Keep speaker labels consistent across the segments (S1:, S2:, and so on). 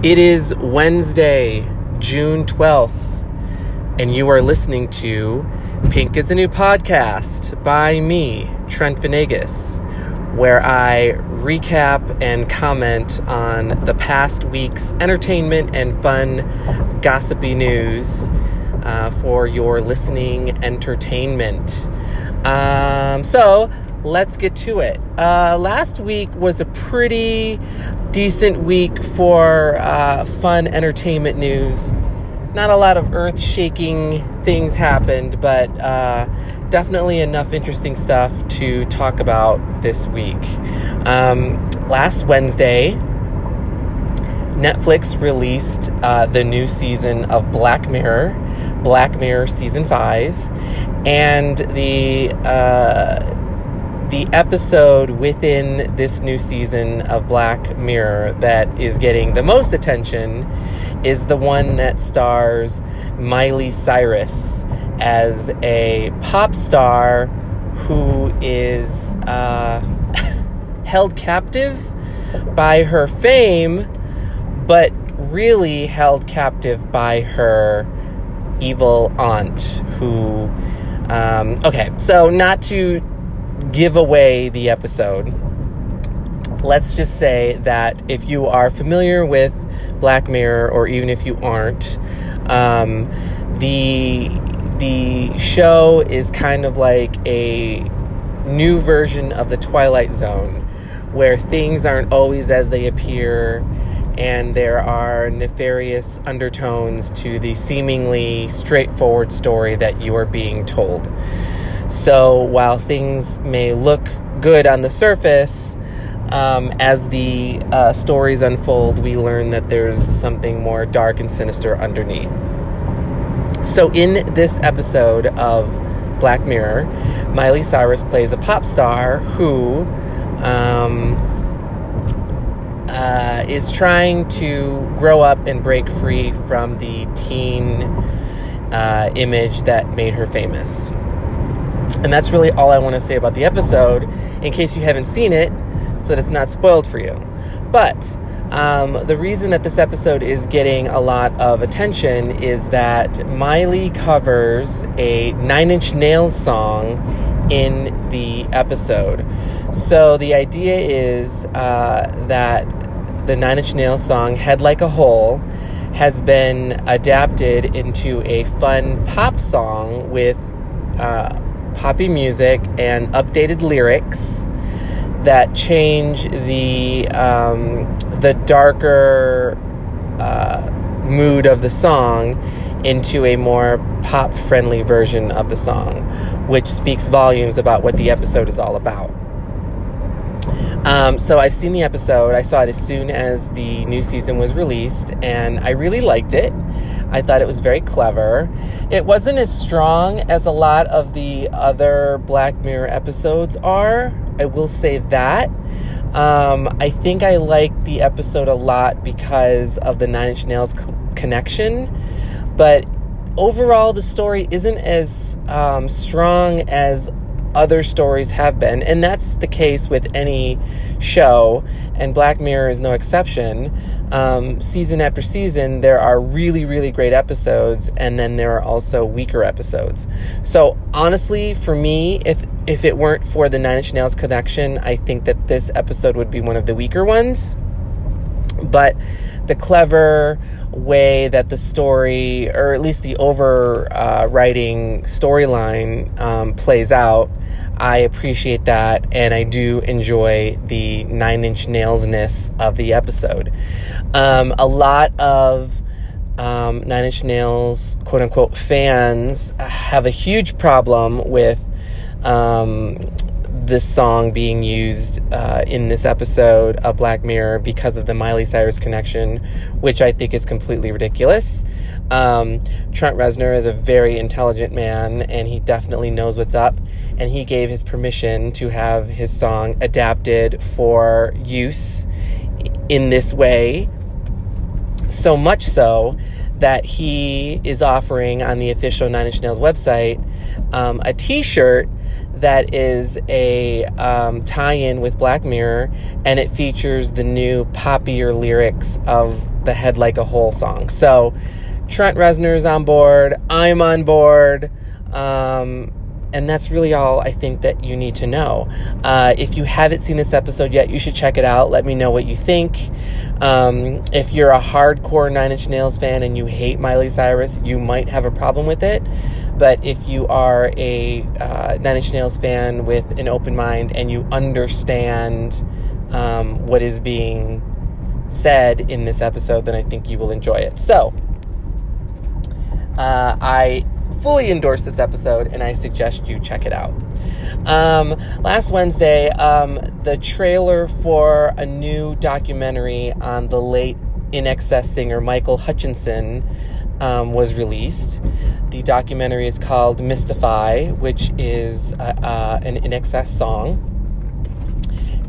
S1: It is Wednesday, June 12th, and you are listening to Pink is a New Podcast by me, Trent Venegas, where I recap and comment on the past week's entertainment and fun, gossipy news uh, for your listening entertainment. Um, so, let's get to it. Uh, last week was a pretty decent week for uh, fun entertainment news. Not a lot of earth shaking things happened, but uh, definitely enough interesting stuff to talk about this week. Um, last Wednesday, Netflix released uh, the new season of Black Mirror, Black Mirror Season 5, and the uh, the episode within this new season of Black Mirror that is getting the most attention is the one that stars Miley Cyrus as a pop star who is uh, held captive by her fame, but really held captive by her evil aunt who. Um, okay, so not to give away the episode, let's just say that if you are familiar with Black Mirror, or even if you aren't, um, the the show is kind of like a new version of the Twilight Zone, where things aren't always as they appear, and there are nefarious undertones to the seemingly straightforward story that you are being told. So while things may look good on the surface, um, as the uh, stories unfold, we learn that there's something more dark and sinister underneath. So, in this episode of Black Mirror, Miley Cyrus plays a pop star who um, uh, is trying to grow up and break free from the teen uh, image that made her famous. And that's really all I want to say about the episode in case you haven't seen it so that it's not spoiled for you. But um, the reason that this episode is getting a lot of attention is that Miley covers a Nine Inch Nails song in the episode. So the idea is uh, that the Nine Inch Nails song, Head Like a Hole, has been adapted into a fun pop song with. Uh, poppy music and updated lyrics that change the um, the darker uh, mood of the song into a more pop friendly version of the song, which speaks volumes about what the episode is all about. Um, so I've seen the episode. I saw it as soon as the new season was released, and I really liked it. I thought it was very clever. It wasn't as strong as a lot of the other Black Mirror episodes are. I will say that. Um, I think I liked the episode a lot because of the Nine Inch Nails connection, but overall, the story isn't as um, strong as other stories have been, and that's the case with any show, and Black Mirror is no exception. Um, season after season, there are really, really great episodes, and then there are also weaker episodes. So, honestly, for me, if if it weren't for the Nine Inch Nails connection, I think that this episode would be one of the weaker ones. But the clever way that the story, or at least the overriding uh, storyline, um, plays out I appreciate that, and I do enjoy the nine inch nailsness of the episode. Um, a lot of um, Nine Inch Nails, quote unquote, fans have a huge problem with um, this song being used uh, in this episode of Black Mirror because of the Miley Cyrus connection, which I think is completely ridiculous. Um, Trent Reznor is a very intelligent man, and he definitely knows what's up. And he gave his permission to have his song adapted for use in this way. So much so that he is offering on the official Nine Inch Nails website um, a T-shirt that is a um, tie-in with Black Mirror, and it features the new poppier lyrics of the Head Like a Hole song. So Trent Reznor is on board. I'm on board. Um, and that's really all I think that you need to know. Uh, if you haven't seen this episode yet, you should check it out. Let me know what you think. Um, if you're a hardcore Nine Inch Nails fan and you hate Miley Cyrus, you might have a problem with it. But if you are a uh, Nine Inch Nails fan with an open mind and you understand um, what is being said in this episode, then I think you will enjoy it. So, uh, I fully endorse this episode and I suggest you check it out. Um, last Wednesday, um, the trailer for a new documentary on the late INXS singer Michael Hutchence um, was released. The documentary is called Mystify, which is uh, uh, an INXS song.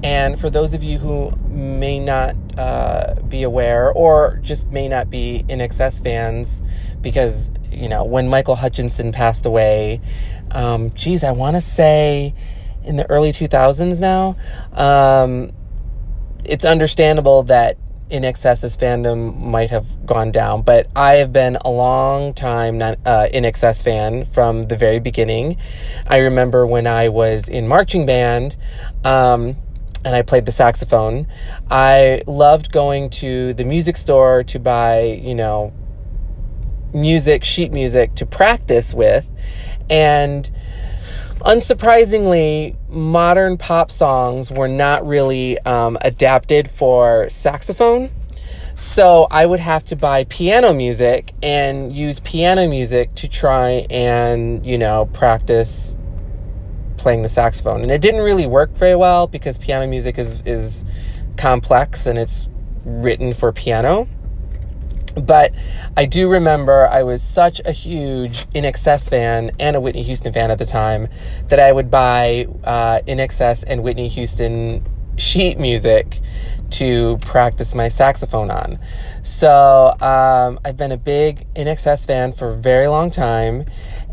S1: And for those of you who may not uh, be aware or just may not be INXS fans, because, you know, when Michael Hutchence passed away, um, geez, I want to say in the early 2000s now, um, it's understandable that INXS's fandom might have gone down, but I have been a long time uh, excess fan from the very beginning. I remember when I was in marching band, um, and I played the saxophone. I loved going to the music store to buy, you know, music, sheet music to practice with. And unsurprisingly, modern pop songs were not really um, adapted for saxophone. So I would have to buy piano music and use piano music to try and, you know, practice playing the saxophone. And it didn't really work very well because piano music is, is complex and it's written for piano. But I do remember I was such a huge INXS fan and a Whitney Houston fan at the time that I would buy uh, INXS and Whitney Houston sheet music to practice my saxophone on. So um, I've been a big INXS fan for a very long time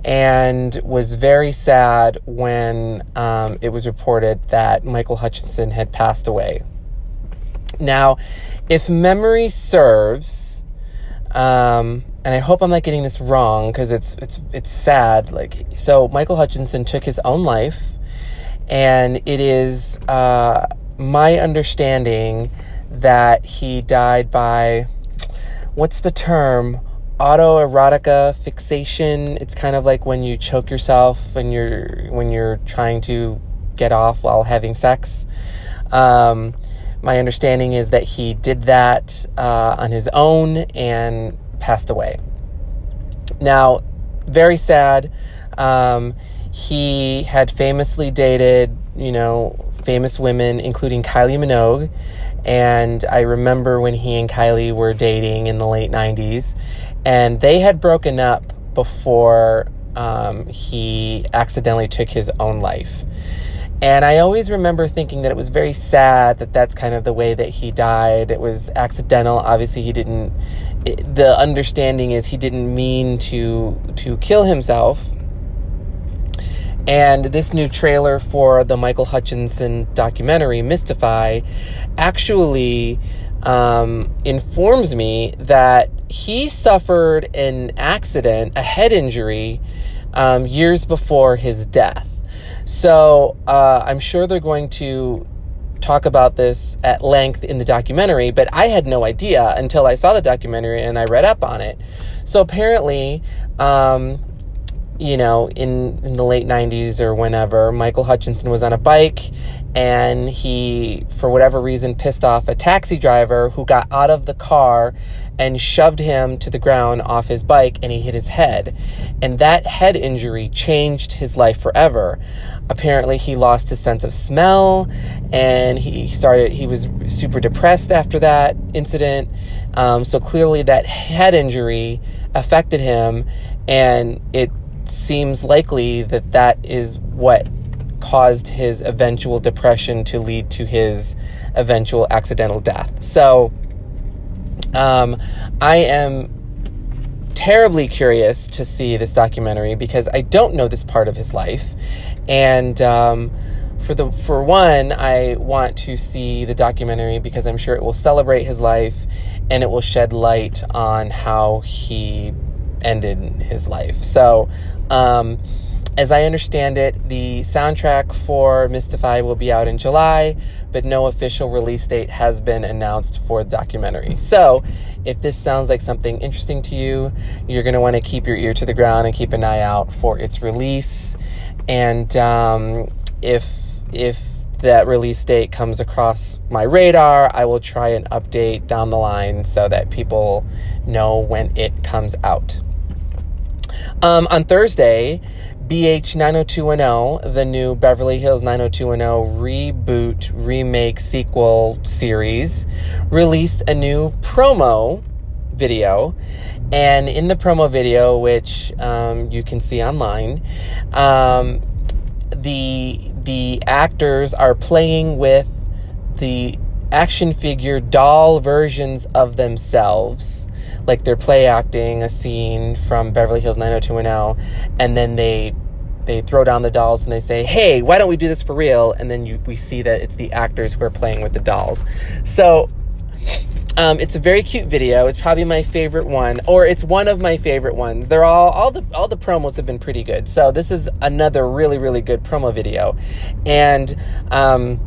S1: and was very sad when um, it was reported that Michael Hutchence had passed away. Now, if memory serves, um, and I hope I'm not getting this wrong because it's it's it's sad. Like so, Michael Hutchence took his own life, and it is uh, my understanding that he died by what's the term autoerotic asphyxiation. It's kind of like when you choke yourself when you're when you're trying to get off while having sex. Um, my understanding is that he did that uh, on his own and passed away. Now, very sad. Um, he had famously dated, you know, famous women, including Kylie Minogue. And I remember when he and Kylie were dating in the late 90s, and they had broken up before um, he accidentally took his own life. And I always remember thinking that it was very sad that that's kind of the way that he died. It was accidental. Obviously, he didn't. It, the understanding is he didn't mean to to kill himself. And this new trailer for the Michael Hutchence documentary, Mystify, actually um, informs me that he suffered an accident, a head injury, um, years before his death. So uh, I'm sure they're going to talk about this at length in the documentary, but I had no idea until I saw the documentary and I read up on it. So apparently, um, you know, in, in the late 90s or whenever, Michael Hutchence was on a bike and he, for whatever reason, pissed off a taxi driver who got out of the car and shoved him to the ground off his bike and he hit his head. And that head injury changed his life forever. Apparently he lost his sense of smell and he started he was super depressed after that incident. Um, so clearly that head injury affected him and it seems likely that that is what caused his eventual depression to lead to his eventual accidental death. So um, i am terribly curious to see this documentary because I don't know this part of his life, and um, for the for one, I want to see the documentary because I'm sure it will celebrate his life and it will shed light on how he ended his life. So, um, as I understand it, the soundtrack for Mystify will be out in July, but no official release date has been announced for the documentary. So, if this sounds like something interesting to you, you're going to want to keep your ear to the ground and keep an eye out for its release. And um, if if that release date comes across my radar, I will try and update down the line so that people know when it comes out. Um, on Thursday, BH 90210, the new Beverly Hills 90210 reboot, remake, sequel series, released a new promo video. And in the promo video, which um, you can see online, um, the the actors are playing with the action figure doll versions of themselves like they're play acting a scene from Beverly Hills 90210 and then they they throw down the dolls and they say, "Hey, why don't we do this for real?" And then you, we see that it's the actors who are playing with the dolls. So um, it's a very cute video. It's probably my favorite one, or it's one of my favorite ones. They're all all the all the promos have been pretty good. So this is another really really good promo video, and um,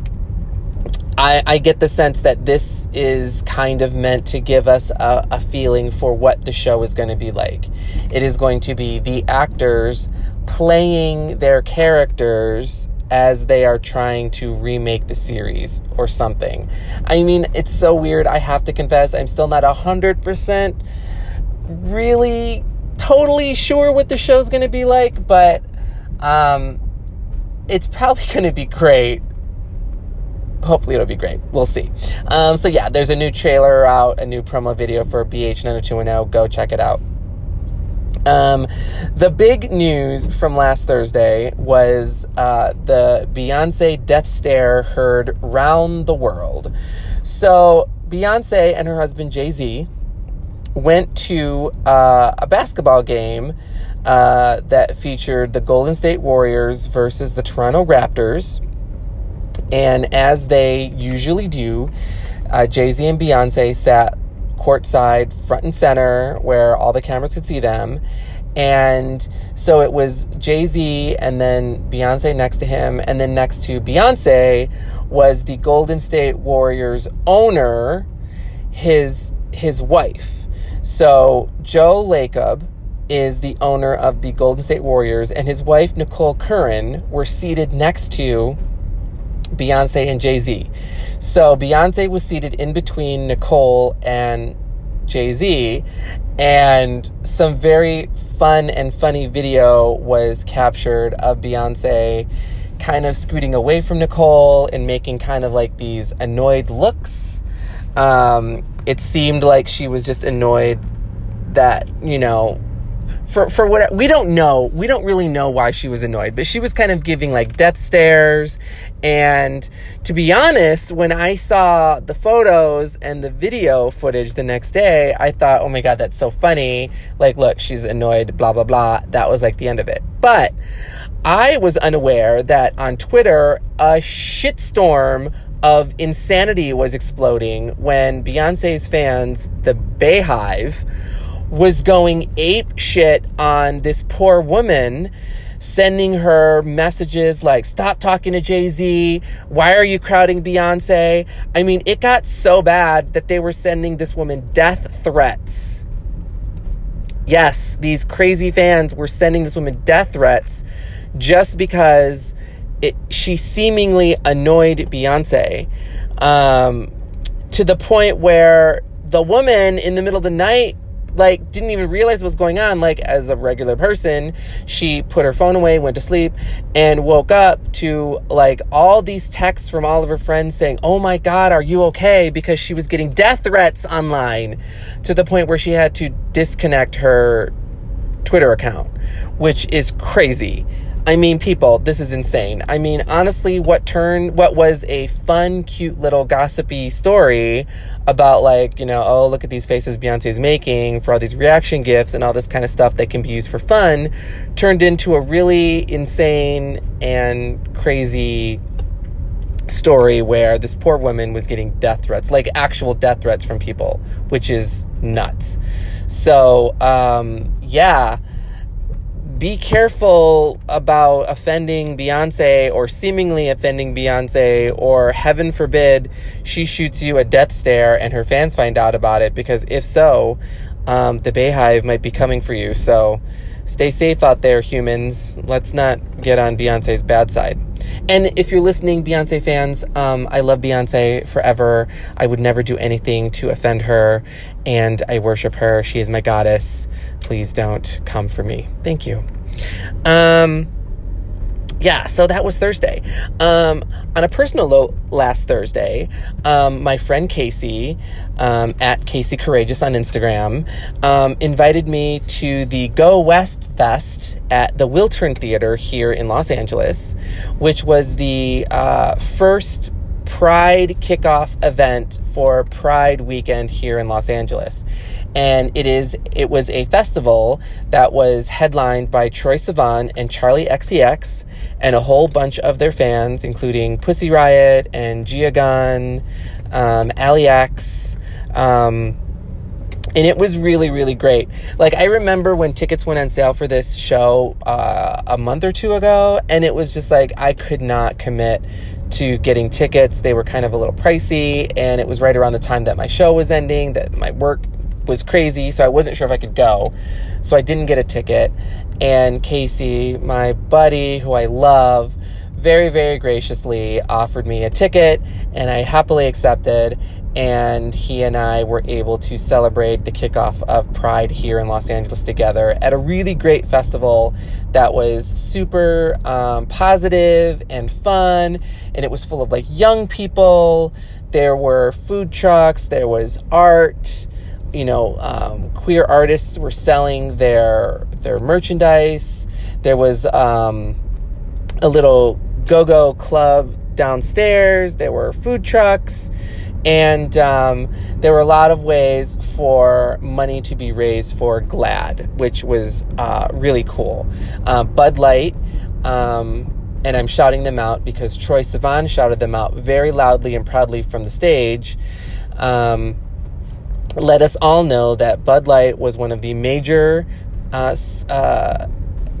S1: I, I get the sense that this is kind of meant to give us a, a feeling for what the show is going to be like. It is going to be the actors playing their characters as they are trying to remake the series or something. I mean, it's so weird. I have to confess, I'm still not 100% really totally sure what the show's going to be like, but um, it's probably going to be great hopefully it'll be great. We'll see. Um, so yeah, there's a new trailer out, a new promo video for BH 90210. Go check it out. Um, the big news from last Thursday was uh, the Beyonce death stare heard round the world. So Beyonce and her husband Jay Z went to uh, a basketball game uh, that featured the Golden State Warriors versus the Toronto Raptors. And as they usually do, uh, Jay Z and Beyonce sat courtside, front and center, where all the cameras could see them. And so it was Jay Z and then Beyonce next to him. And then next to Beyonce was the Golden State Warriors owner, his, his wife. So Joe Lacob is the owner of the Golden State Warriors, and his wife, Nicole Curran, were seated next to Beyonce and Jay Z. So Beyonce was seated in between Nicole and Jay Z, and some very fun and funny video was captured of Beyonce kind of scooting away from Nicole and making kind of like these annoyed looks. Um, it seemed like she was just annoyed that, you know, for for what we don't know, we don't really know why she was annoyed, but she was kind of giving like death stares. And to be honest, when I saw the photos and the video footage the next day, I thought, oh my god, that's so funny. Like, look, she's annoyed, blah blah blah. That was like the end of it. But I was unaware that on Twitter a shitstorm of insanity was exploding when Beyonce's fans, the BeyHive was going ape shit on this poor woman sending her messages like, stop talking to Jay Z. Why are you crowding Beyonce? I mean, it got so bad that they were sending this woman death threats. Yes, these crazy fans were sending this woman death threats just because it, she seemingly annoyed Beyonce um, to the point where the woman in the middle of the night like didn't even realize what was going on. Like as a regular person she put her phone away went to sleep and woke up to like all these texts from all of her friends saying oh my god are you okay? Because she was getting death threats online to the point where she had to disconnect her twitter account which is crazy I mean, people, this is insane. I mean, honestly, what turned, what was a fun, cute little gossipy story about, like, you know, oh, look at these faces Beyonce's making for all these reaction gifts and all this kind of stuff that can be used for fun, turned into a really insane and crazy story where this poor woman was getting death threats, like actual death threats from people, which is nuts. So, um, yeah, be careful about offending Beyonce or seemingly offending Beyonce, or heaven forbid she shoots you a death stare and her fans find out about it, because if so, um, the BeyHive might be coming for you. So, stay safe out there, humans. Let's not get on Beyonce's bad side. And if you're listening, Beyonce fans, um, I love Beyonce forever. I would never do anything to offend her, and I worship her. She is my goddess. Please don't come for me. Thank you. Um, yeah, so that was Thursday. Um, on a personal note, last Thursday, um, my friend Casey, um, at Casey Courageous on Instagram, um, invited me to the Go West Fest at the Wiltern Theater here in Los Angeles, which was the uh, first Pride kickoff event for Pride weekend here in Los Angeles and it is it was a festival that was headlined by Troye Sivan and Charli XCX and a whole bunch of their fans, including Pussy Riot and Gia Gunn, um, Allie X. Um, and it was really really great like i remember when tickets went on sale for this show uh, a month or two ago and it was just like i could not commit to getting tickets they were kind of a little pricey and it was right around the time that my show was ending that my work was crazy, so I wasn't sure if I could go. So I didn't get a ticket. And Casey, my buddy who I love, very, very graciously offered me a ticket, and I happily accepted. And he and I were able to celebrate the kickoff of Pride here in Los Angeles together at a really great festival that was super um, positive and fun. And it was full of like young people. There were food trucks, there was art you know, um, queer artists were selling their their merchandise. There was um, a little go-go club downstairs. There were food trucks, and um, there were a lot of ways for money to be raised for GLAAD, which was uh, really cool. Uh, Bud Light. Um, and I'm shouting them out because Troye Sivan shouted them out very loudly and proudly from the stage. Um, let us all know that Bud Light was one of the major uh, uh,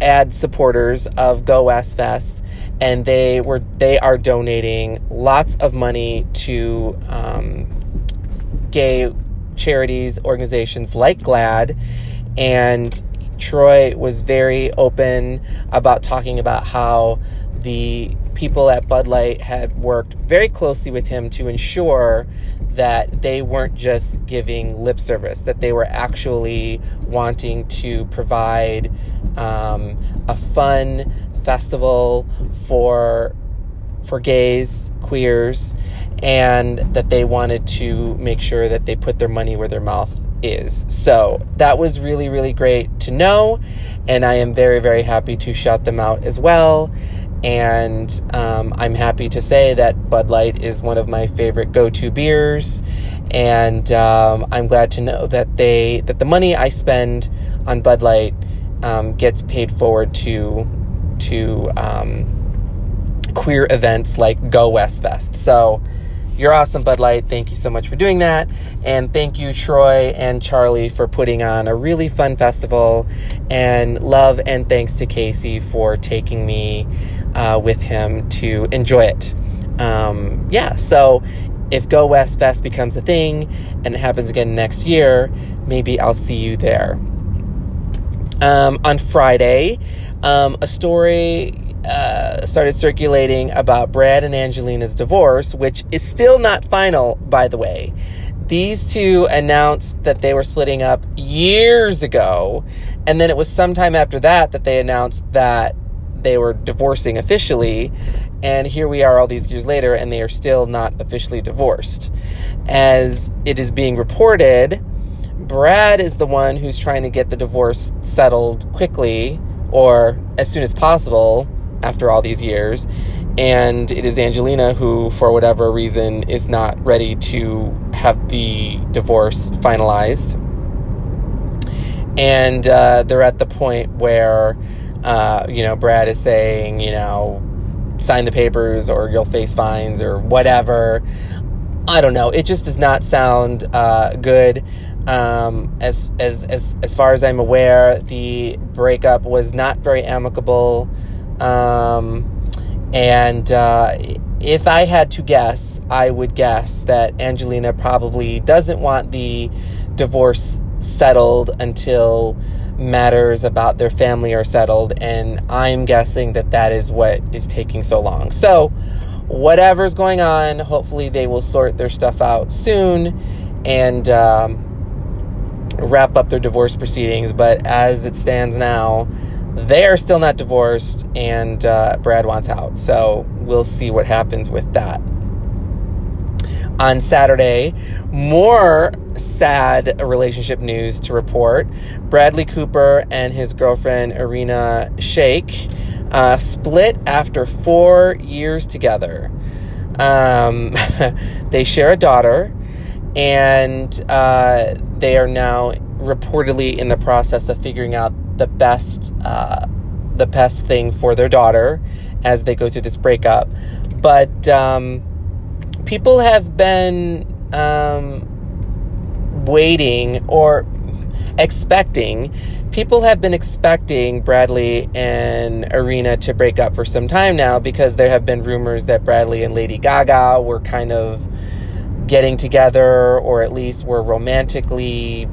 S1: ad supporters of Go West Fest, and they were they are donating lots of money to um, gay charities, organizations like GLAAD. And Troye was very open about talking about how the people at Bud Light had worked very closely with him to ensure that they weren't just giving lip service, that they were actually wanting to provide um, a fun festival for for gays, queers, and that they wanted to make sure that they put their money where their mouth is. So that was really, really great to know, and I am very, very happy to shout them out as well. And um, I'm happy to say that Bud Light is one of my favorite go-to beers, and um, I'm glad to know that they that the money I spend on Bud Light um, gets paid forward to to um, queer events like Go West Fest. So you're awesome, Bud Light. Thank you so much for doing that. And thank you, Troye and Charlie, for putting on a really fun festival. And love and thanks to Casey for taking me uh, with him to enjoy it. Um, yeah, so if Go West Fest becomes a thing and it happens again next year, maybe I'll see you there. Um, on Friday, um, a story uh, started circulating about Brad and Angelina's divorce, which is still not final, by the way. These two announced that they were splitting up years ago, and then it was sometime after that that they announced that they were divorcing officially, and here we are all these years later, and they are still not officially divorced. As it is being reported, Brad is the one who's trying to get the divorce settled quickly or as soon as possible after all these years. And it is Angelina who, for whatever reason, is not ready to have the divorce finalized. And uh, they're at the point where uh, you know, Brad is saying, you know, sign the papers or you'll face fines or whatever. I don't know. It just does not sound uh, good. Um, as as as as far as I'm aware, the breakup was not very amicable. Um, and uh, if I had to guess, I would guess that Angelina probably doesn't want the divorce settled until matters about their family are settled. And I'm guessing that that is what is taking so long. So, whatever's going on, hopefully they will sort their stuff out soon and um, wrap up their divorce proceedings. But as it stands now, they are still not divorced, and uh, Brad wants out. So we'll see what happens with that. On Saturday, more sad relationship news to report. Bradley Cooper and his girlfriend Irina Shayk uh, split after four years together. Um, they share a daughter, and uh, they are now reportedly in the process of figuring out the best uh, the best thing for their daughter as they go through this breakup. But um, people have been um, waiting or expecting. People have been expecting Bradley and Irina to break up for some time now because there have been rumors that Bradley and Lady Gaga were kind of getting together or at least were romantically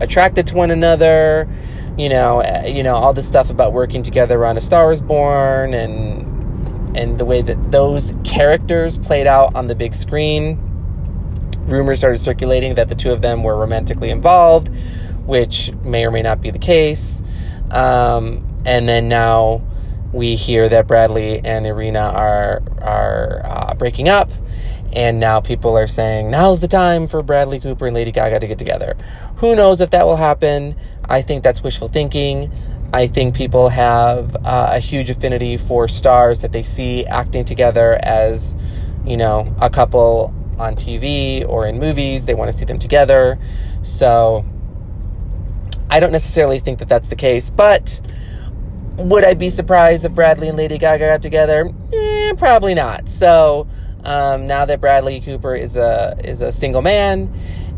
S1: attracted to one another you know, uh, you know all the stuff about working together on A Star Is Born and and the way that those characters played out on the big screen. Rumors started circulating that the two of them were romantically involved, which may or may not be the case. Um, and then now we hear that Bradley and Irina are are uh, breaking up, and now people are saying now's the time for Bradley Cooper and Lady Gaga to get together. Who knows if that will happen? I think that's wishful thinking. I think people have uh, a huge affinity for stars that they see acting together as, you know, a couple on TV or in movies. They want to see them together. So I don't necessarily think that that's the case, but would I be surprised if Bradley and Lady Gaga got together? Eh, probably not. So um, now that Bradley Cooper is a is a single man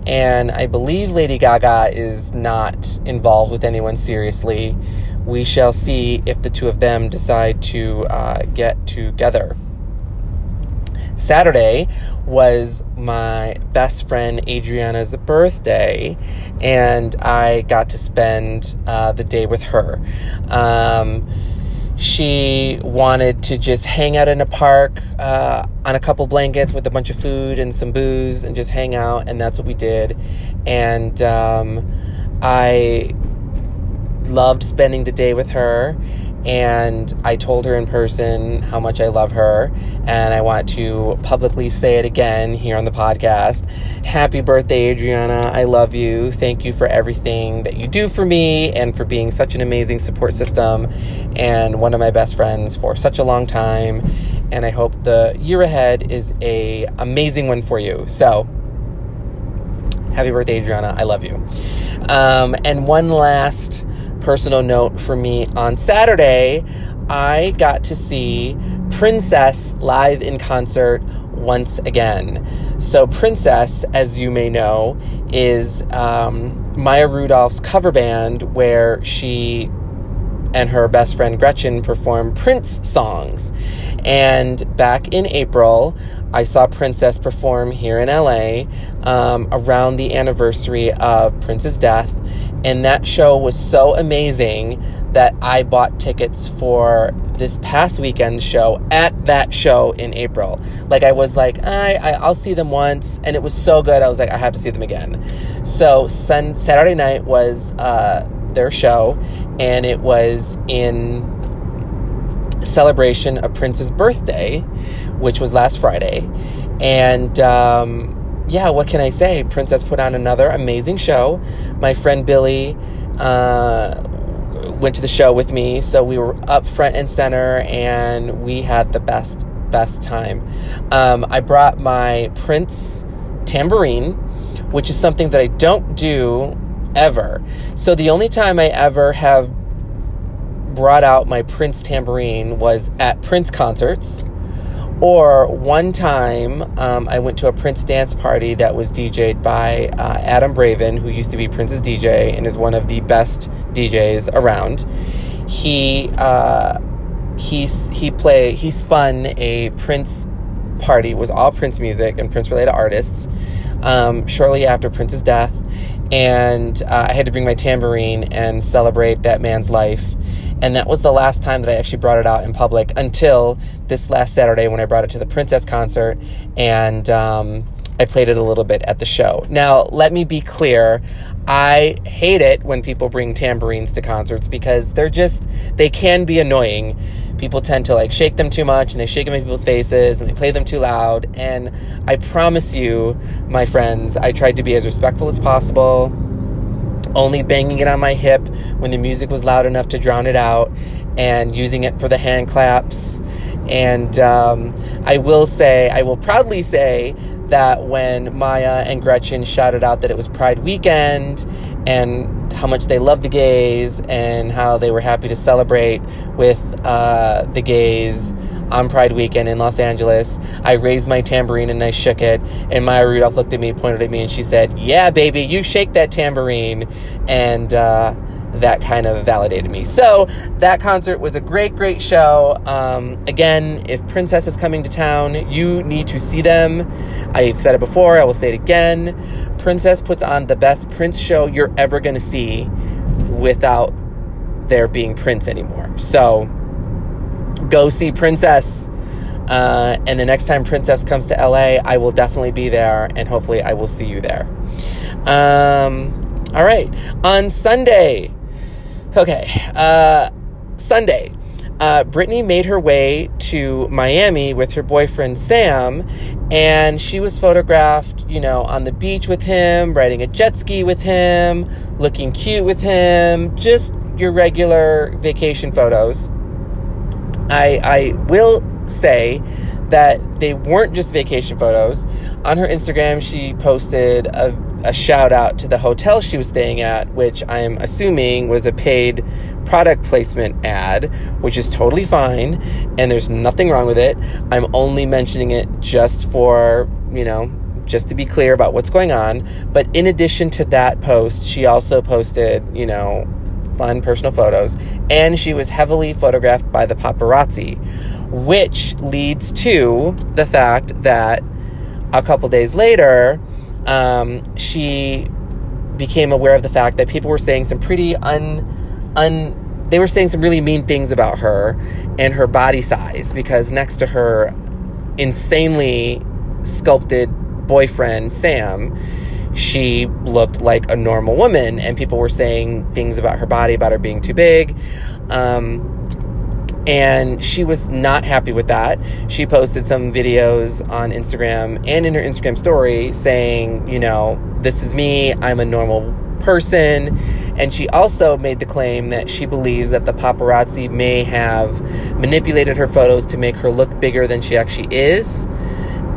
S1: and I believe Lady Gaga is not involved with anyone seriously. We shall see if the two of them decide to uh, get together. Saturday was my best friend Adriana's birthday, and I got to spend uh, the day with her. Um, she wanted to just hang out in a park uh, on a couple blankets with a bunch of food and some booze and just hang out, and that's what we did. And um, I loved spending the day with her and I told her in person how much I love her, and I want to publicly say it again here on the podcast. Happy birthday, Adriana. I love you. Thank you for everything that you do for me and for being such an amazing support system and one of my best friends for such a long time. And I hope the year ahead is a amazing one for you. So, happy birthday, Adriana. I love you. Um, and one last personal note for me on Saturday, I got to see Princess live in concert once again. So, Princess, as you may know, is um, Maya Rudolph's cover band where she and her best friend Gretchen perform Prince songs. And back in April, I saw Princess perform here in LA um, around the anniversary of Prince's death. And that show was so amazing that I bought tickets for this past weekend show at that show in April. Like I was like, I, I will see them once, and it was so good. I was like, I have to see them again. So sun, Saturday night was uh, their show, and it was in celebration of Prince's birthday, which was last Friday, and. Um, yeah, what can I say? Princess put on another amazing show. My friend Billy uh, went to the show with me, so we were up front and center, and we had the best best time. Um, I brought my Prince tambourine, which is something that I don't do ever. So the only time I ever have brought out my Prince tambourine was at Prince concerts. Or one time, um, I went to a Prince dance party that was DJ'd by uh, Adam Bravin, who used to be Prince's DJ and is one of the best DJs around. He uh, he he played he spun a Prince party. It was all Prince music and Prince related artists. Um, shortly after Prince's death, and uh, I had to bring my tambourine and celebrate that man's life. And that was the last time that I actually brought it out in public until this last Saturday when I brought it to the Princess concert and um, I played it a little bit at the show. Now, let me be clear. I hate it when people bring tambourines to concerts because they're just, they can be annoying. People tend to like shake them too much and they shake them in people's faces and they play them too loud. And I promise you, my friends, I tried to be as respectful as possible only banging it on my hip when the music was loud enough to drown it out, and using it for the hand claps. And um, I will say, I will proudly say that when Maya and Gretchen shouted out that it was Pride weekend and how much they loved the gays and how they were happy to celebrate with uh, the gays on Pride weekend in Los Angeles. I raised my tambourine and I shook it. And Maya Rudolph looked at me, pointed at me, and she said, Yeah, baby, you shake that tambourine. And uh, that kind of validated me. So that concert was a great, great show. Um, again, if Princess is coming to town, you need to see them. I've said it before, I will say it again. Princess puts on the best Prince show you're ever going to see without there being Prince anymore. So go see Princess. Uh, and the next time Princess comes to LA, I will definitely be there, and hopefully, I will see you there. Um, all right. On Sunday, okay, uh, Sunday, uh, Britney made her way to Miami with her boyfriend Sam, and she was photographed, you know, on the beach with him, riding a jet ski with him, looking cute with him, just your regular vacation photos. I, I will say that they weren't just vacation photos. On her Instagram, she posted a, a shout out to the hotel she was staying at, which I'm assuming was a paid product placement ad, which is totally fine and there's nothing wrong with it. I'm only mentioning it just for, you know, just to be clear about what's going on. But in addition to that post, she also posted, you know, fun personal photos, and she was heavily photographed by the paparazzi, which leads to the fact that a couple days later, um, she became aware of the fact that people were saying some pretty un, un they were saying some really mean things about her and her body size because next to her insanely sculpted boyfriend Sam she looked like a normal woman, and people were saying things about her body, about her being too big. Um, and she was not happy with that. She posted some videos on Instagram and in her Instagram story saying, you know, this is me, I'm a normal person. And she also made the claim that she believes that the paparazzi may have manipulated her photos to make her look bigger than she actually is.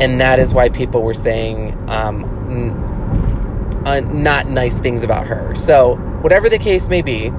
S1: And that is why people were saying, um, uh, not nice things about her. So, whatever the case may be,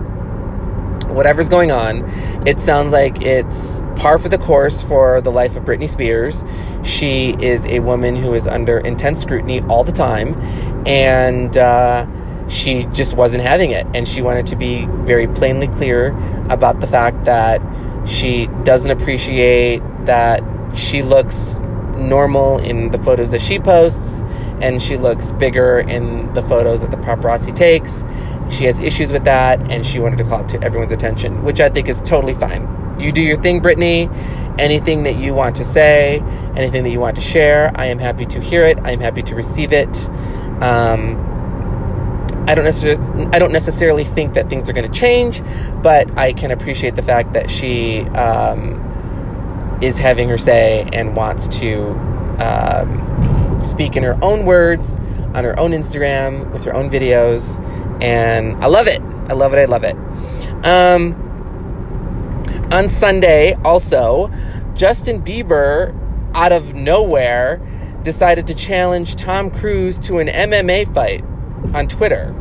S1: whatever's going on, it sounds like it's par for the course for the life of Britney Spears. She is a woman who is under intense scrutiny all the time, and uh, she just wasn't having it. And she wanted to be very plainly clear about the fact that she doesn't appreciate that she looks normal in the photos that she posts and she looks bigger in the photos that the paparazzi takes. She has issues with that, and she wanted to call it to everyone's attention, which I think is totally fine. You do your thing, Britney. Anything that you want to say, anything that you want to share, I am happy to hear it. I am happy to receive it. Um, I don't necessarily, I don't necessarily think that things are going to change, but I can appreciate the fact that she um, is having her say and wants to um, speak in her own words on her own Instagram with her own videos. And I love it. I love it. I love it. Um, on Sunday, also, Justin Bieber, out of nowhere, decided to challenge Tom Cruise to an MMA fight on Twitter.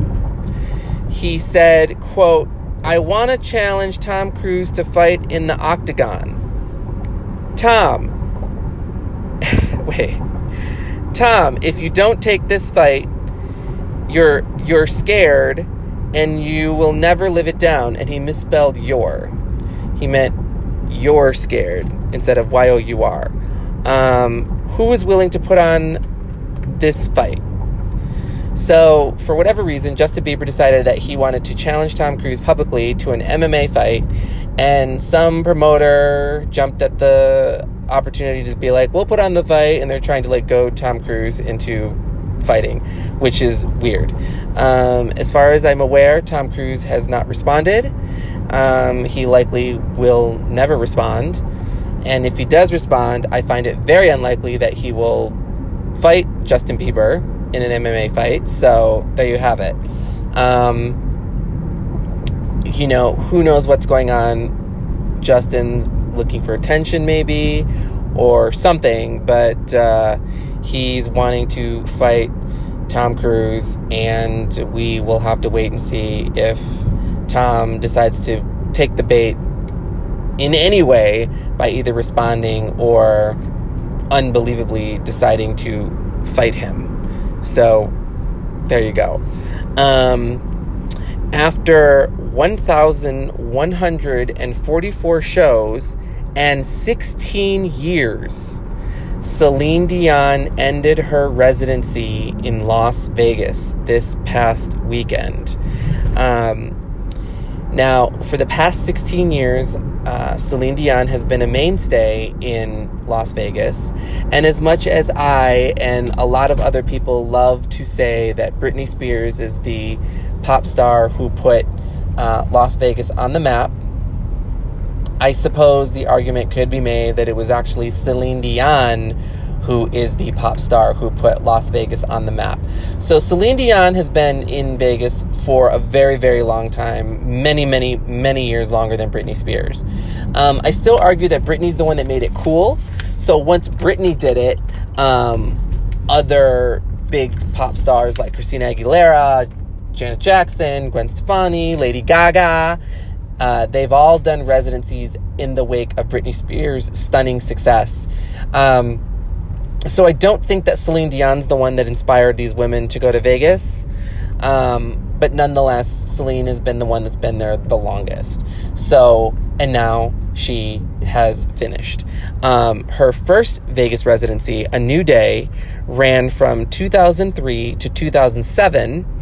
S1: He said, quote, I want to challenge Tom Cruise to fight in the octagon. Tom, wait. Tom, if you don't take this fight, you're you're scared and you will never live it down. And he misspelled your. He meant you're scared instead of Y O U R. Um, who is willing to put on this fight? So, for whatever reason, Justin Bieber decided that he wanted to challenge Tom Cruise publicly to an MMA fight, and some promoter jumped at the opportunity to be like, "We'll put on the fight," and they're trying to like go Tom Cruise into fighting, which is weird. Um, as far as I'm aware, Tom Cruise has not responded. Um, he likely will never respond, and if he does respond, I find it very unlikely that he will fight Justin Bieber in an MMA fight. So there you have it. Um, you know, who knows what's going on? Justin's looking for attention, maybe, or something, but uh, he's wanting to fight Tom Cruise, and we will have to wait and see if Tom decides to take the bait in any way by either responding or unbelievably deciding to fight him. So there you go. Um, after 1,144 shows and 16 years, Celine Dion ended her residency in Las Vegas this past weekend. Um, now, for the past 16 years, uh, Celine Dion has been a mainstay in Las Vegas. And as much as I and a lot of other people love to say that Britney Spears is the pop star who put uh, Las Vegas on the map, I suppose the argument could be made that it was actually Celine Dion who is the pop star who put Las Vegas on the map. So Celine Dion has been in Vegas for a very, very long time, many, many, many years longer than Britney Spears. Um, I still argue that Britney's the one that made it cool. So once Britney did it, um, other big pop stars like Christina Aguilera, Janet Jackson, Gwen Stefani, Lady Gaga, uh, they've all done residencies in the wake of Britney Spears' stunning success. Um, so I don't think that Celine Dion's the one that inspired these women to go to Vegas. Um, but nonetheless, Celine has been the one that's been there the longest. So, and now she has finished. Um, her first Vegas residency, A New Day, ran from 2003 to 2007.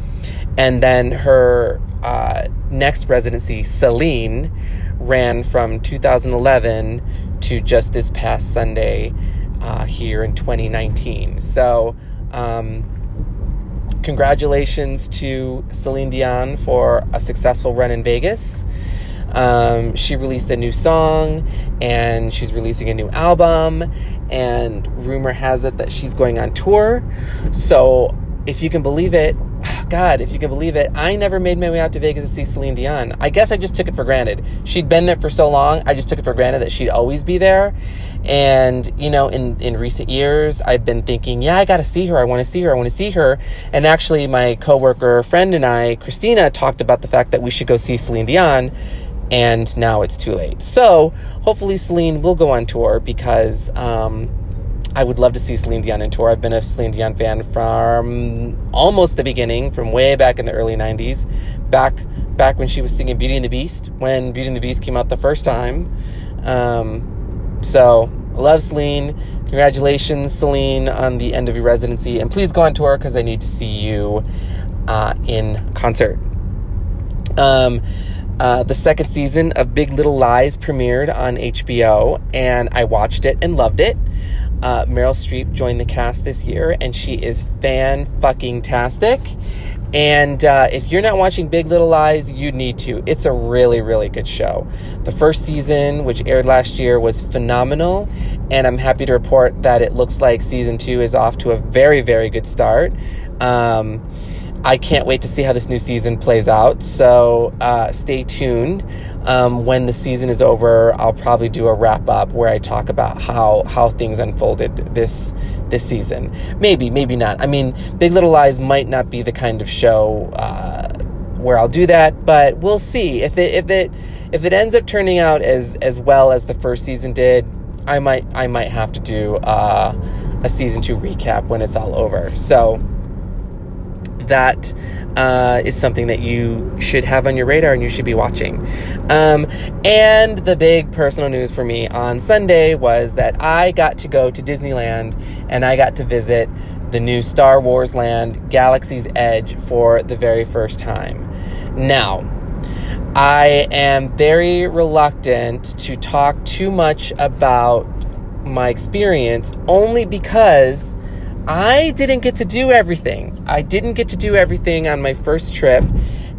S1: And then her uh, next residency, Celine, ran from 2011 to just this past Sunday, uh, here in 2019. So, um, congratulations to Celine Dion for a successful run in Vegas. Um, she released a new song and she's releasing a new album, and rumor has it that she's going on tour. So, if you can believe it, God, if you can believe it, I never made my way out to Vegas to see Celine Dion. I guess I just took it for granted. She'd been there for so long, I just took it for granted that she'd always be there. And, you know, in, in recent years, I've been thinking, yeah, I gotta see her. I wanna see her. I wanna see her. And actually, my coworker, friend, and I, Christina, talked about the fact that we should go see Celine Dion. And now it's too late. So, hopefully, Celine will go on tour because, um, I would love to see Celine Dion in tour. I've been a Celine Dion fan from almost the beginning, from way back in the early '90s, back back when she was singing Beauty and the Beast, when Beauty and the Beast came out the first time. Um, so, love Celine. Congratulations, Celine, on the end of your residency, and please go on tour because I need to see you uh, in concert. Um, uh, the second season of Big Little Lies premiered on HBO, and I watched it and loved it. Uh, Meryl Streep joined the cast this year, and she is fan fucking tastic. And uh, if you're not watching Big Little Lies, you need to. It's a really, really good show. The first season, which aired last year, was phenomenal, and I'm happy to report that it looks like season two is off to a very, very good start. Um, I can't wait to see how this new season plays out. So uh, stay tuned. Um, when the season is over, I'll probably do a wrap up where I talk about how how things unfolded this this season. Maybe, maybe not. I mean, Big Little Lies might not be the kind of show uh, where I'll do that, but we'll see if it if it if it ends up turning out as as well as the first season did. I might I might have to do uh, a season two recap when it's all over. So that uh, is something that you should have on your radar and you should be watching. Um, and the big personal news for me on Sunday was that I got to go to Disneyland and I got to visit the new Star Wars land, Galaxy's Edge, for the very first time. Now, I am very reluctant to talk too much about my experience only because I didn't get to do everything. I didn't get to do everything on my first trip,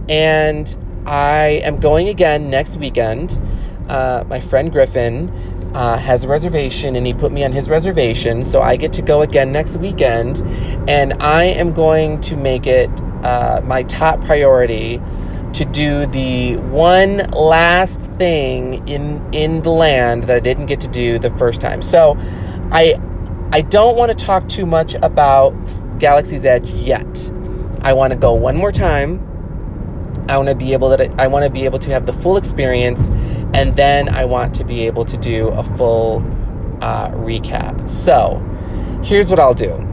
S1: and I am going again next weekend. Uh, my friend Griffin uh, has a reservation, and he put me on his reservation, so I get to go again next weekend, and I am going to make it uh, my top priority to do the one last thing in in the land that I didn't get to do the first time. So, I I don't want to talk too much about Galaxy's Edge yet. I want to go one more time. I want to be able to I want to be able to have the full experience and then I want to be able to do a full uh, recap. So, here's what I'll do.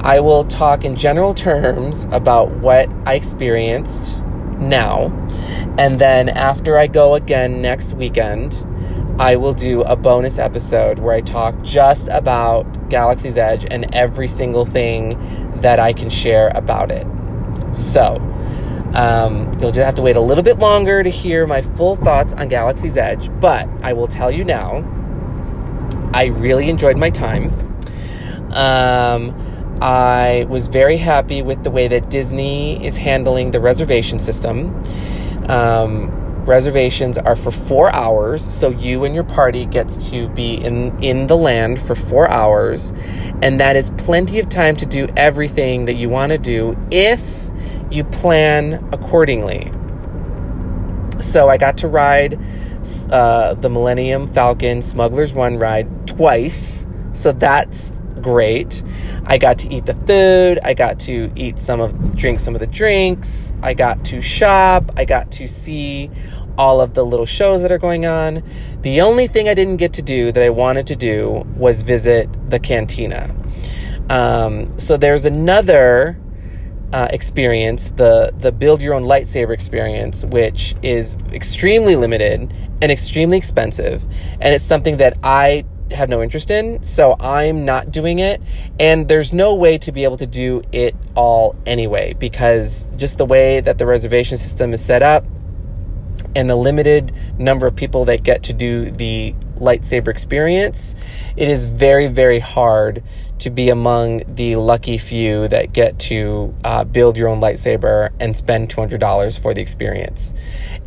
S1: I will talk in general terms about what I experienced now, and then after I go again next weekend, I will do a bonus episode where I talk just about Galaxy's Edge and every single thing that I can share about it. So, um, you'll just have to wait a little bit longer to hear my full thoughts on Galaxy's Edge, but I will tell you now, I really enjoyed my time. Um, I was very happy with the way that Disney is handling the reservation system. Um, reservations are for four hours so you and your party gets to be in in the land for four hours and that is plenty of time to do everything that you want to do if you plan accordingly. So i got to ride uh, the Millennium Falcon Smugglers Run ride twice so that's great. I got to eat the food. I got to eat some of drink some of the drinks. I got to shop. I got to see all of the little shows that are going on. The only thing I didn't get to do that I wanted to do was visit the cantina. Um, so there's another uh, experience, the the build your own lightsaber experience, which is extremely limited and extremely expensive, and it's something that I have no interest in, so I'm not doing it. And there's no way to be able to do it all anyway, because just the way that the reservation system is set up, and the limited number of people that get to do the lightsaber experience, it is very, very hard to be among the lucky few that get to uh, build your own lightsaber and spend $200 for the experience.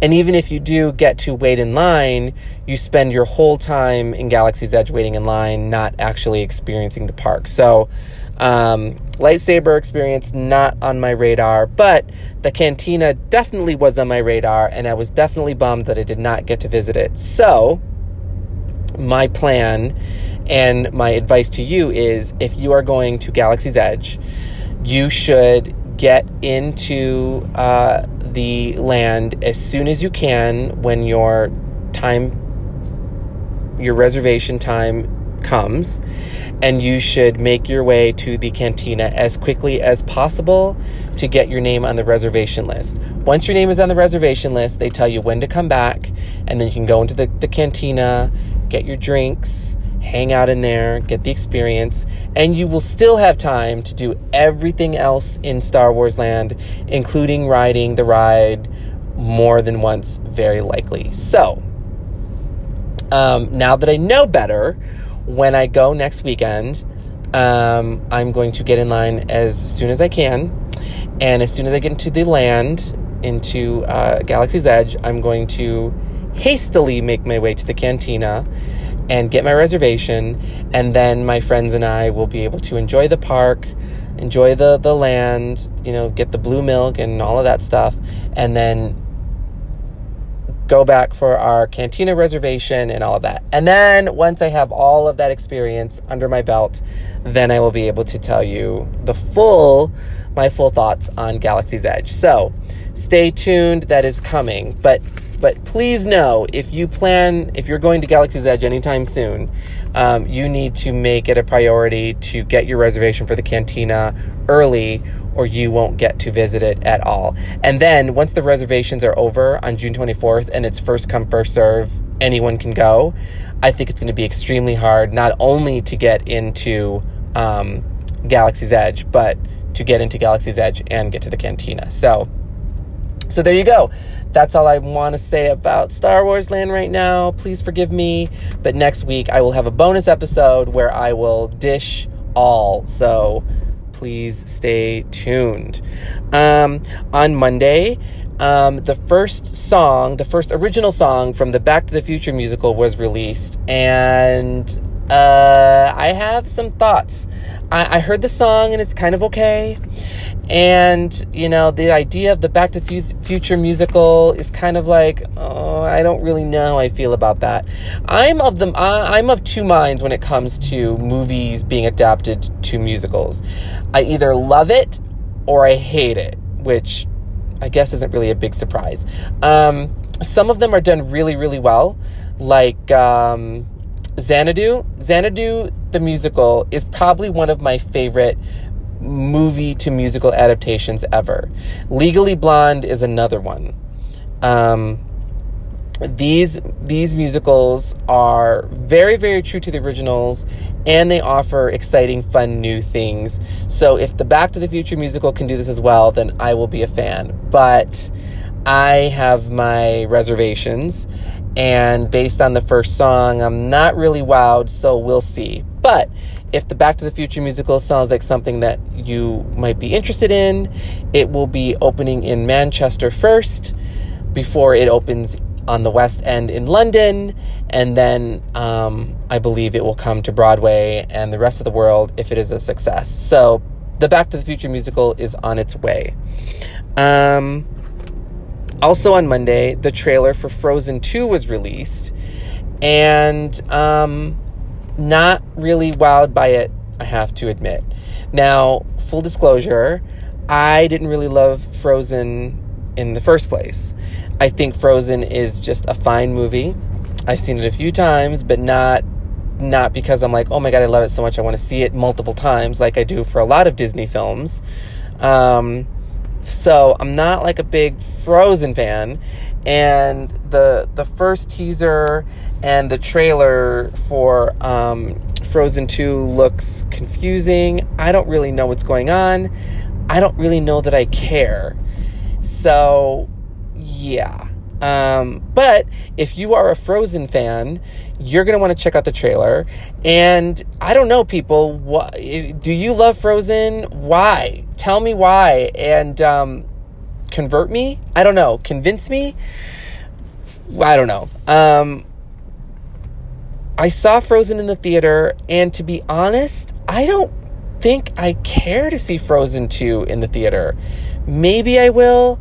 S1: And even if you do get to wait in line, you spend your whole time in Galaxy's Edge waiting in line, not actually experiencing the park. So, um, lightsaber experience not on my radar, but the cantina definitely was on my radar, and I was definitely bummed that I did not get to visit it. So, my plan and my advice to you is if you are going to Galaxy's Edge, you should get into uh, the land as soon as you can when your time, your reservation time comes and you should make your way to the cantina as quickly as possible to get your name on the reservation list. Once your name is on the reservation list, they tell you when to come back, and then you can go into the, the cantina, get your drinks, hang out in there, get the experience, and you will still have time to do everything else in Star Wars Land, including riding the ride more than once, very likely. So, um, now that I know better, when I go next weekend, um, I'm going to get in line as soon as I can. And as soon as I get into the land, into uh, Galaxy's Edge, I'm going to hastily make my way to the cantina and get my reservation. And then my friends and I will be able to enjoy the park, enjoy the, the land, you know, get the blue milk and all of that stuff. And then go back for our cantina reservation and all of that. And then once I have all of that experience under my belt, then I will be able to tell you the full my full thoughts on Galaxy's Edge. So, stay tuned, that is coming. But but please know if you plan if you're going to Galaxy's Edge anytime soon, um, you need to make it a priority to get your reservation for the cantina early or you won't get to visit it at all. And then once the reservations are over on June 24th and it's first come, first serve, anyone can go. I think it's going to be extremely hard not only to get into um, Galaxy's Edge, but to get into Galaxy's Edge and get to the cantina. So, so there you go. That's all I want to say about Star Wars Land right now. Please forgive me, but next week I will have a bonus episode where I will dish all. So please stay tuned. Um, on Monday, um, the first song, the first original song from the Back to the Future musical was released, and uh, I have some thoughts. I, I heard the song and it's kind of okay. And, you know, the idea of the Back to Future musical is kind of like, oh, I don't really know how I feel about that. I'm of the, I'm of two minds when it comes to movies being adapted to musicals. I either love it or I hate it, which I guess isn't really a big surprise. Um, some of them are done really, really well, like um, Xanadu. Xanadu, the musical, is probably one of my favorite movie to musical adaptations ever. Legally Blonde is another one. Um, these these musicals are very very true to the originals and they offer exciting fun new things so if the back to the future musical can do this as well then i will be a fan but i have my reservations and based on the first song i'm not really wowed so we'll see but if the Back to the Future musical sounds like something that you might be interested in, it will be opening in Manchester first before it opens on the West End in London, and then um, I believe it will come to Broadway and the rest of the world if it is a success. So, the Back to the Future musical is on its way. Um, also on Monday, the trailer for Frozen 2 was released, and um, not really wowed by it, I have to admit. Now, full disclosure, I didn't really love Frozen in the first place. I think Frozen is just a fine movie. I've seen it a few times, but not not because I'm like, oh my god, I love it so much. I want to see it multiple times, like I do for a lot of Disney films. Um, so I'm not like a big Frozen fan, and the the first teaser and the trailer for um, Frozen 2 looks confusing. I don't really know what's going on. I don't really know that I care. So, yeah. Um, but if you are a Frozen fan, you're going to want to check out the trailer. And I don't know, people, what, do you love Frozen? Why? Tell me why. And um, convert me? I don't know. Convince me? I don't know. Um, I saw Frozen in the theater, and to be honest, I don't think I care to see Frozen 2 in the theater. Maybe I will.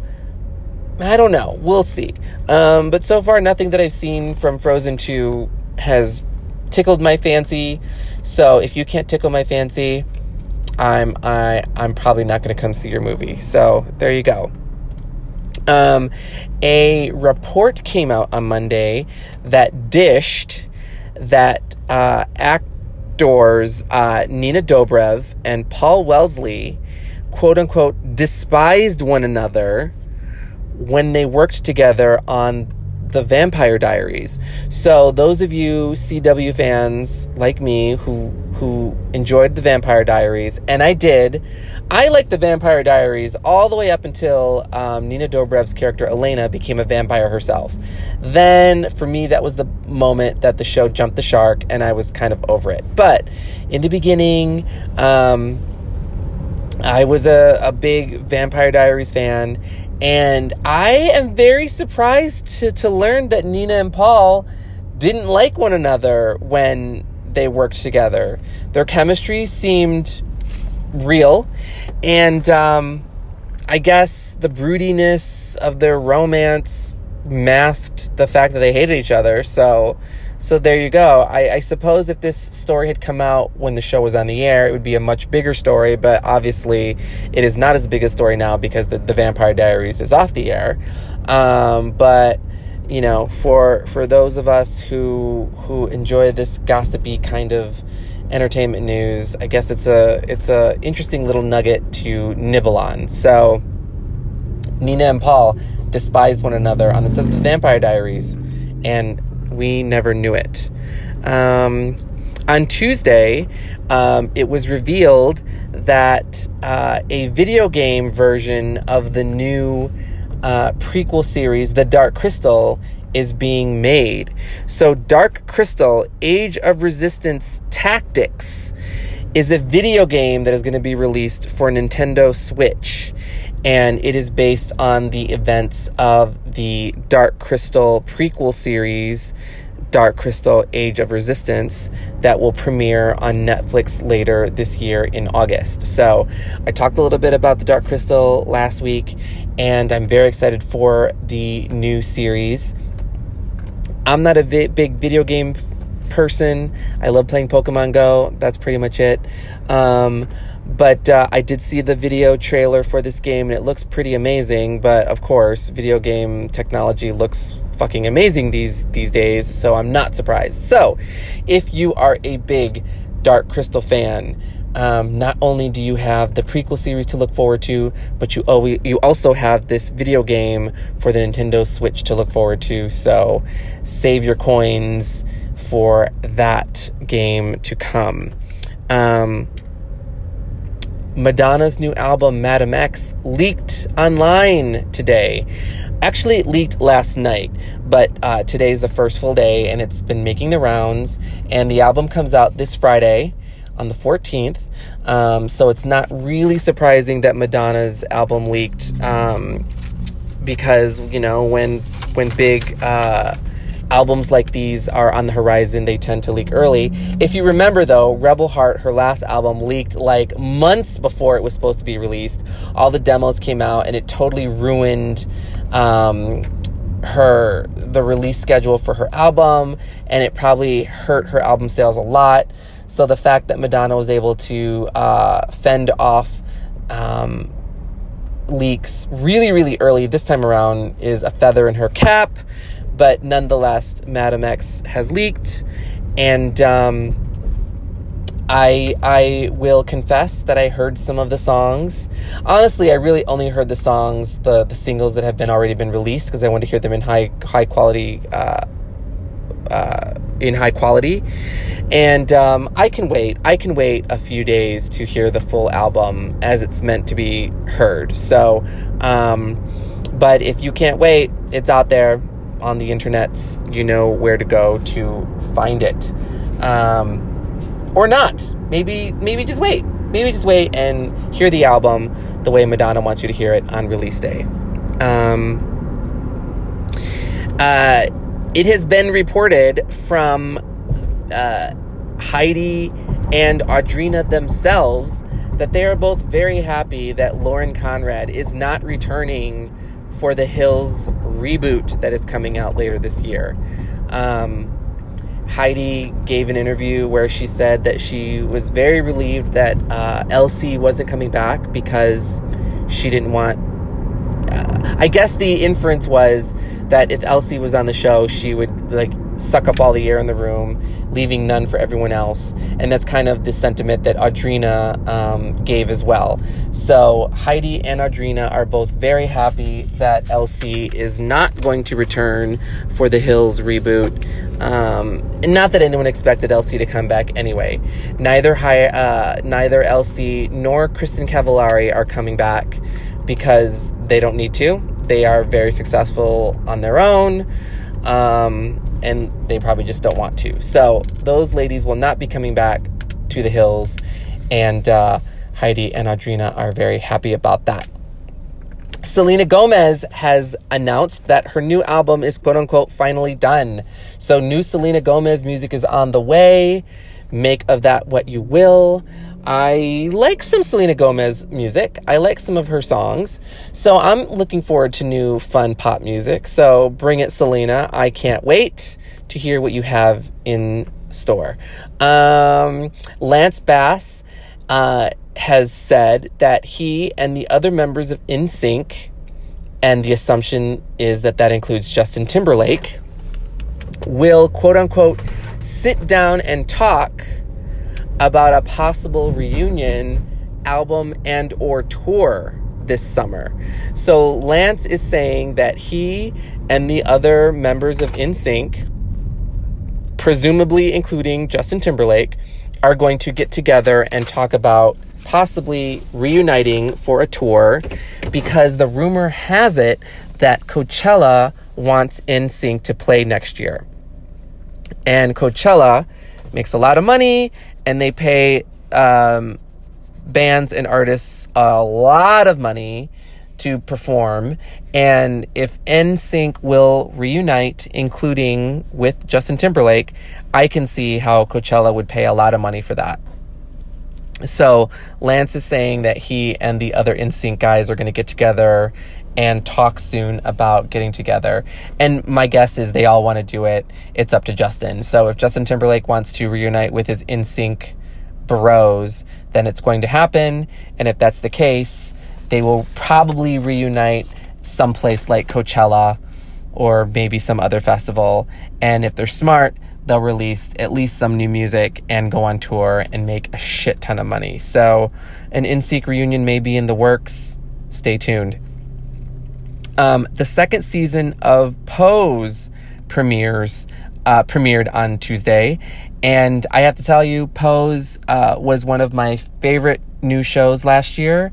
S1: I don't know. We'll see. Um, but so far, nothing that I've seen from Frozen 2 has tickled my fancy. So if you can't tickle my fancy, I'm I I'm probably not going to come see your movie. So there you go. Um, a report came out on Monday that dished that uh, actors uh, Nina Dobrev and Paul Wesley, quote unquote, despised one another when they worked together on the Vampire Diaries. So those of you CW fans like me who who enjoyed the Vampire Diaries, and I did, I liked the Vampire Diaries all the way up until um, Nina Dobrev's character Elena became a vampire herself. Then for me, that was the moment that the show jumped the shark, and I was kind of over it. But in the beginning. Um, I was a, a big Vampire Diaries fan, and I am very surprised to, to learn that Nina and Paul didn't like one another when they worked together. Their chemistry seemed real, and um, I guess the broodiness of their romance masked the fact that they hated each other. So, so there you go. I, I, suppose if this story had come out when the show was on the air, it would be a much bigger story. But obviously, it is not as big a story now because the, the Vampire Diaries is off the air. Um, but you know, for for those of us who who enjoy this gossipy kind of entertainment news, I guess it's a it's a interesting little nugget to nibble on. So, Nina and Paul despised one another on the set of the Vampire Diaries, and we never knew it. Um, on Tuesday, um, it was revealed that uh, a video game version of the new uh, prequel series, The Dark Crystal, is being made. So, Dark Crystal Age of Resistance Tactics is a video game that is going to be released for Nintendo Switch and it is based on the events of the Dark Crystal prequel series, Dark Crystal Age of Resistance, that will premiere on Netflix later this year in August. So, I talked a little bit about the Dark Crystal last week, and I'm very excited for the new series. I'm not a vi- big video game person. I love playing Pokemon Go. That's pretty much it. Um, but uh, I did see the video trailer for this game and it looks pretty amazing. But of course, video game technology looks fucking amazing these these days, so I'm not surprised. So, if you are a big Dark Crystal fan, um, not only do you have the prequel series to look forward to, but you always, you also have this video game for the Nintendo Switch to look forward to. So, save your coins for that game to come. Um, Madonna's new album, Madame X, leaked online today. Actually, it leaked last night, but uh, today's the first full day and it's been making the rounds. And the album comes out this Friday on the 14th. Um, so it's not really surprising that Madonna's album leaked um, because, you know, when, when big. Uh, albums like these are on the horizon, they tend to leak early. If you remember, though, Rebel Heart, her last album, leaked like months before it was supposed to be released. All the demos came out, and it totally ruined um, her the release schedule for her album, and it probably hurt her album sales a lot. So the fact that Madonna was able to uh, fend off um, leaks really, really early this time around is a feather in her cap but nonetheless, Madame X has leaked, and um, I I will confess that I heard some of the songs. Honestly, I really only heard the songs, the the singles that have been already been released because I want to hear them in high high quality. Uh, uh, in high quality, and um, I can wait. I can wait a few days to hear the full album as it's meant to be heard. So, um, but if you can't wait, it's out there on the internets, you know where to go to find it. Um, or not. Maybe maybe just wait. Maybe just wait and hear the album the way Madonna wants you to hear it on release day. Um, uh, it has been reported from uh, Heidi and Audrina themselves that they are both very happy that Lauren Conrad is not returning for the Hills reboot that is coming out later this year. Um, Heidi gave an interview where she said that she was very relieved that uh, LC wasn't coming back because she didn't want. Uh, I guess the inference was that if LC was on the show, she would like suck up all the air in the room, leaving none for everyone else. And that's kind of the sentiment that Audrina um, gave as well. So Heidi and Audrina are both very happy that LC is not going to return for the Hills reboot. Um, not that anyone expected LC to come back anyway. Neither uh, neither LC nor Kristin Cavallari are coming back because they don't need to. They are very successful on their own. Um, and they probably just don't want to. So those ladies will not be coming back to the hills, and uh, Heidi and Audrina are very happy about that. Selena Gomez has announced that her new album is quote unquote finally done. So, new Selena Gomez music is on the way. Make of that what you will. I like some Selena Gomez music. I like some of her songs. So I'm looking forward to new fun pop music. So bring it, Selena. I can't wait to hear what you have in store. Um, Lance Bass uh, has said that he and the other members of NSYNC, and the assumption is that that includes Justin Timberlake, will quote unquote sit down and talk about a possible reunion album and or tour this summer. So Lance is saying that he and the other members of NSYNC, presumably including Justin Timberlake, are going to get together and talk about possibly reuniting for a tour because the rumor has it that Coachella wants NSYNC to play next year. And Coachella makes a lot of money and they pay um, bands and artists a lot of money to perform. And if NSYNC will reunite, including with Justin Timberlake, I can see how Coachella would pay a lot of money for that. So Lance is saying that he and the other NSYNC guys are going to get together and talk soon about getting together. And my guess is they all want to do it. It's up to Justin. So if Justin Timberlake wants to reunite with his NSYNC bros, then it's going to happen. And if that's the case, they will probably reunite someplace like Coachella or maybe some other festival. And if they're smart, they'll release at least some new music and go on tour and make a shit ton of money. So an NSYNC reunion may be in the works. Stay tuned. Um, the second season of Pose premieres uh, premiered on Tuesday, and I have to tell you, Pose uh, was one of my favorite new shows last year,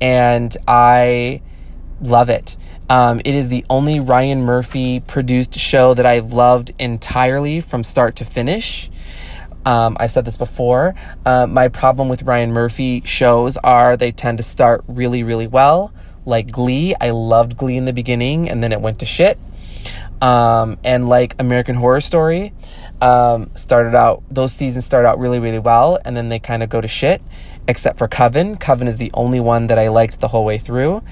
S1: and I love it. Um, it is the only Ryan Murphy produced show that I've loved entirely from start to finish. Um, I've said this before. Uh, my problem with Ryan Murphy shows are they tend to start really, really well like Glee. I loved Glee in the beginning and then it went to shit. Um, and like American Horror Story, um, started out, those seasons start out really, really well and then they kind of go to shit, except for Coven. Coven is the only one that I liked the whole way through.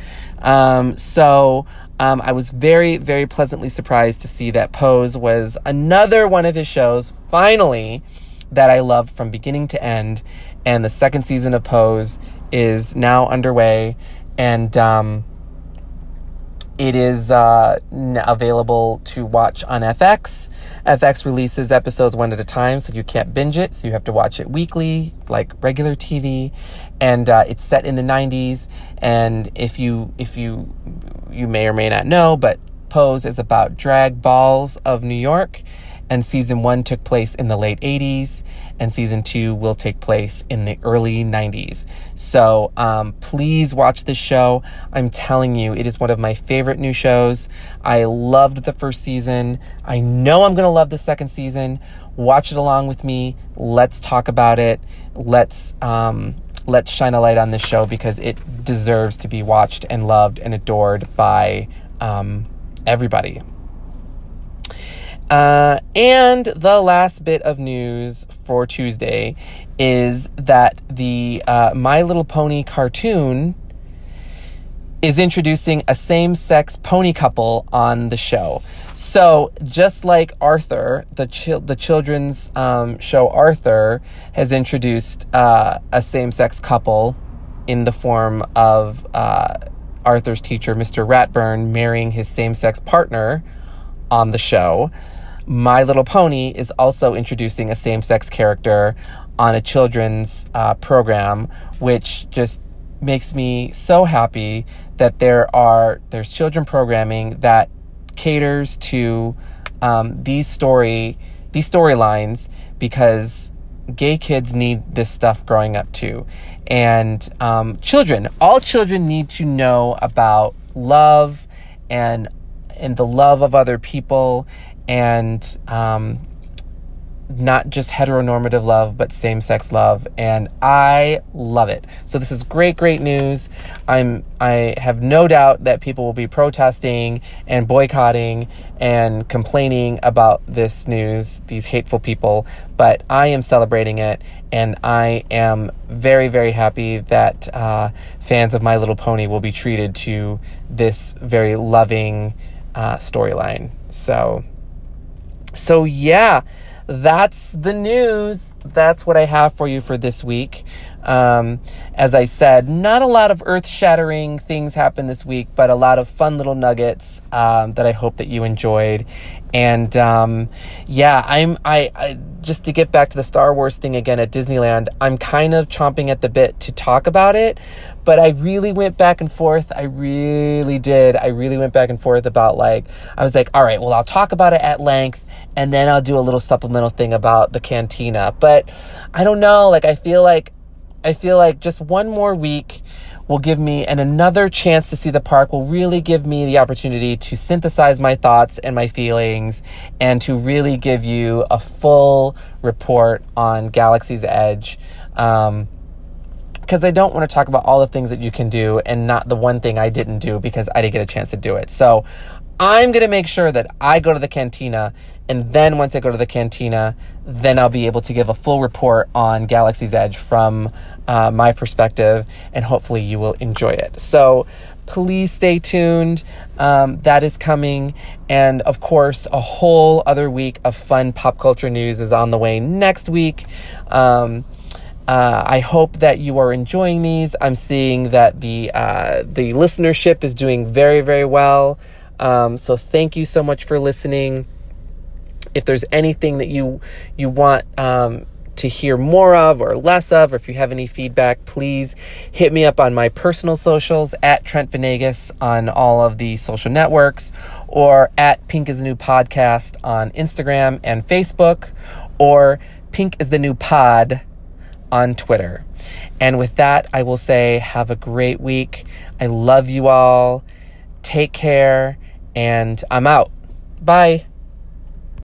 S1: Um, so um, I was very, very pleasantly surprised to see that Pose was another one of his shows, finally, that I loved from beginning to end. And the second season of Pose is now underway and um, it is uh, available to watch on FX. FX releases episodes one at a time, so you can't binge it. So you have to watch it weekly, like regular TV. And uh, it's set in the '90s. And if you if you you may or may not know, but Pose is about drag balls of New York and season one took place in the late 80s, and season two will take place in the early 90s. So um, please watch this show. I'm telling you, it is one of my favorite new shows. I loved the first season. I know I'm going to love the second season. Watch it along with me. Let's talk about it. Let's. Um, let's shine a light on this show because it deserves to be watched and loved and adored by um, everybody. Uh, and the last bit of news for Tuesday is that the uh, My Little Pony cartoon is introducing a same sex pony couple on the show. So, just like Arthur, the, the children's um, show Arthur has introduced uh, a same sex couple in the form of uh, Arthur's teacher, Mr. Ratburn, marrying his same sex partner on the show. My Little Pony is also introducing a same sex character on a children's uh, program, which just makes me so happy that there are there's children programming that caters to um, these story these storylines because gay kids need this stuff growing up too. And um, children all children need to know about love and and the love of other people and um, not just heteronormative love, but same sex love. And I love it. So this is great, great news. I'm, I have no doubt that people will be protesting and boycotting and complaining about this news, these hateful people, but I am celebrating it. And I am very, very happy that uh, fans of My Little Pony will be treated to this very loving uh, storyline. So, so yeah that's the news. That's what I have for you for this week. Um, as I said, not a lot of earth shattering things happened this week, but a lot of fun little nuggets um, that I hope that you enjoyed. And um, yeah, I'm I, I just to get back to the Star Wars thing again at Disneyland. I'm kind of chomping at the bit to talk about it, but I really went back and forth. I really did. I really went back and forth about like I was like, all right, well, I'll talk about it at length and then I'll do a little supplemental thing about the cantina. But I don't know, like I feel like I feel like just one more week will give me and another chance to see the park will really give me the opportunity to synthesize my thoughts and my feelings and to really give you a full report on Galaxy's Edge. Um, because I don't want to talk about all the things that you can do and not the one thing I didn't do because I didn't get a chance to do it. So I'm going to make sure that I go to the cantina and then once I go to the cantina, then I'll be able to give a full report on Galaxy's Edge from uh, my perspective, and hopefully you will enjoy it. So please stay tuned. Um, that is coming. And of course, a whole other week of fun pop culture news is on the way next week. Um, uh, I hope that you are enjoying these. I'm seeing that the uh, the listenership is doing very very well. Um, so thank you so much for listening if there's anything that you you want um, to hear more of or less of, or if you have any feedback, please hit me up on my personal socials at Trent Vanegas on all of the social networks, or at Pink is the New Podcast on Instagram and Facebook, or Pink is the New Pod on Twitter. And with that, I will say, have a great week. I love you all. Take care, and I'm out. Bye.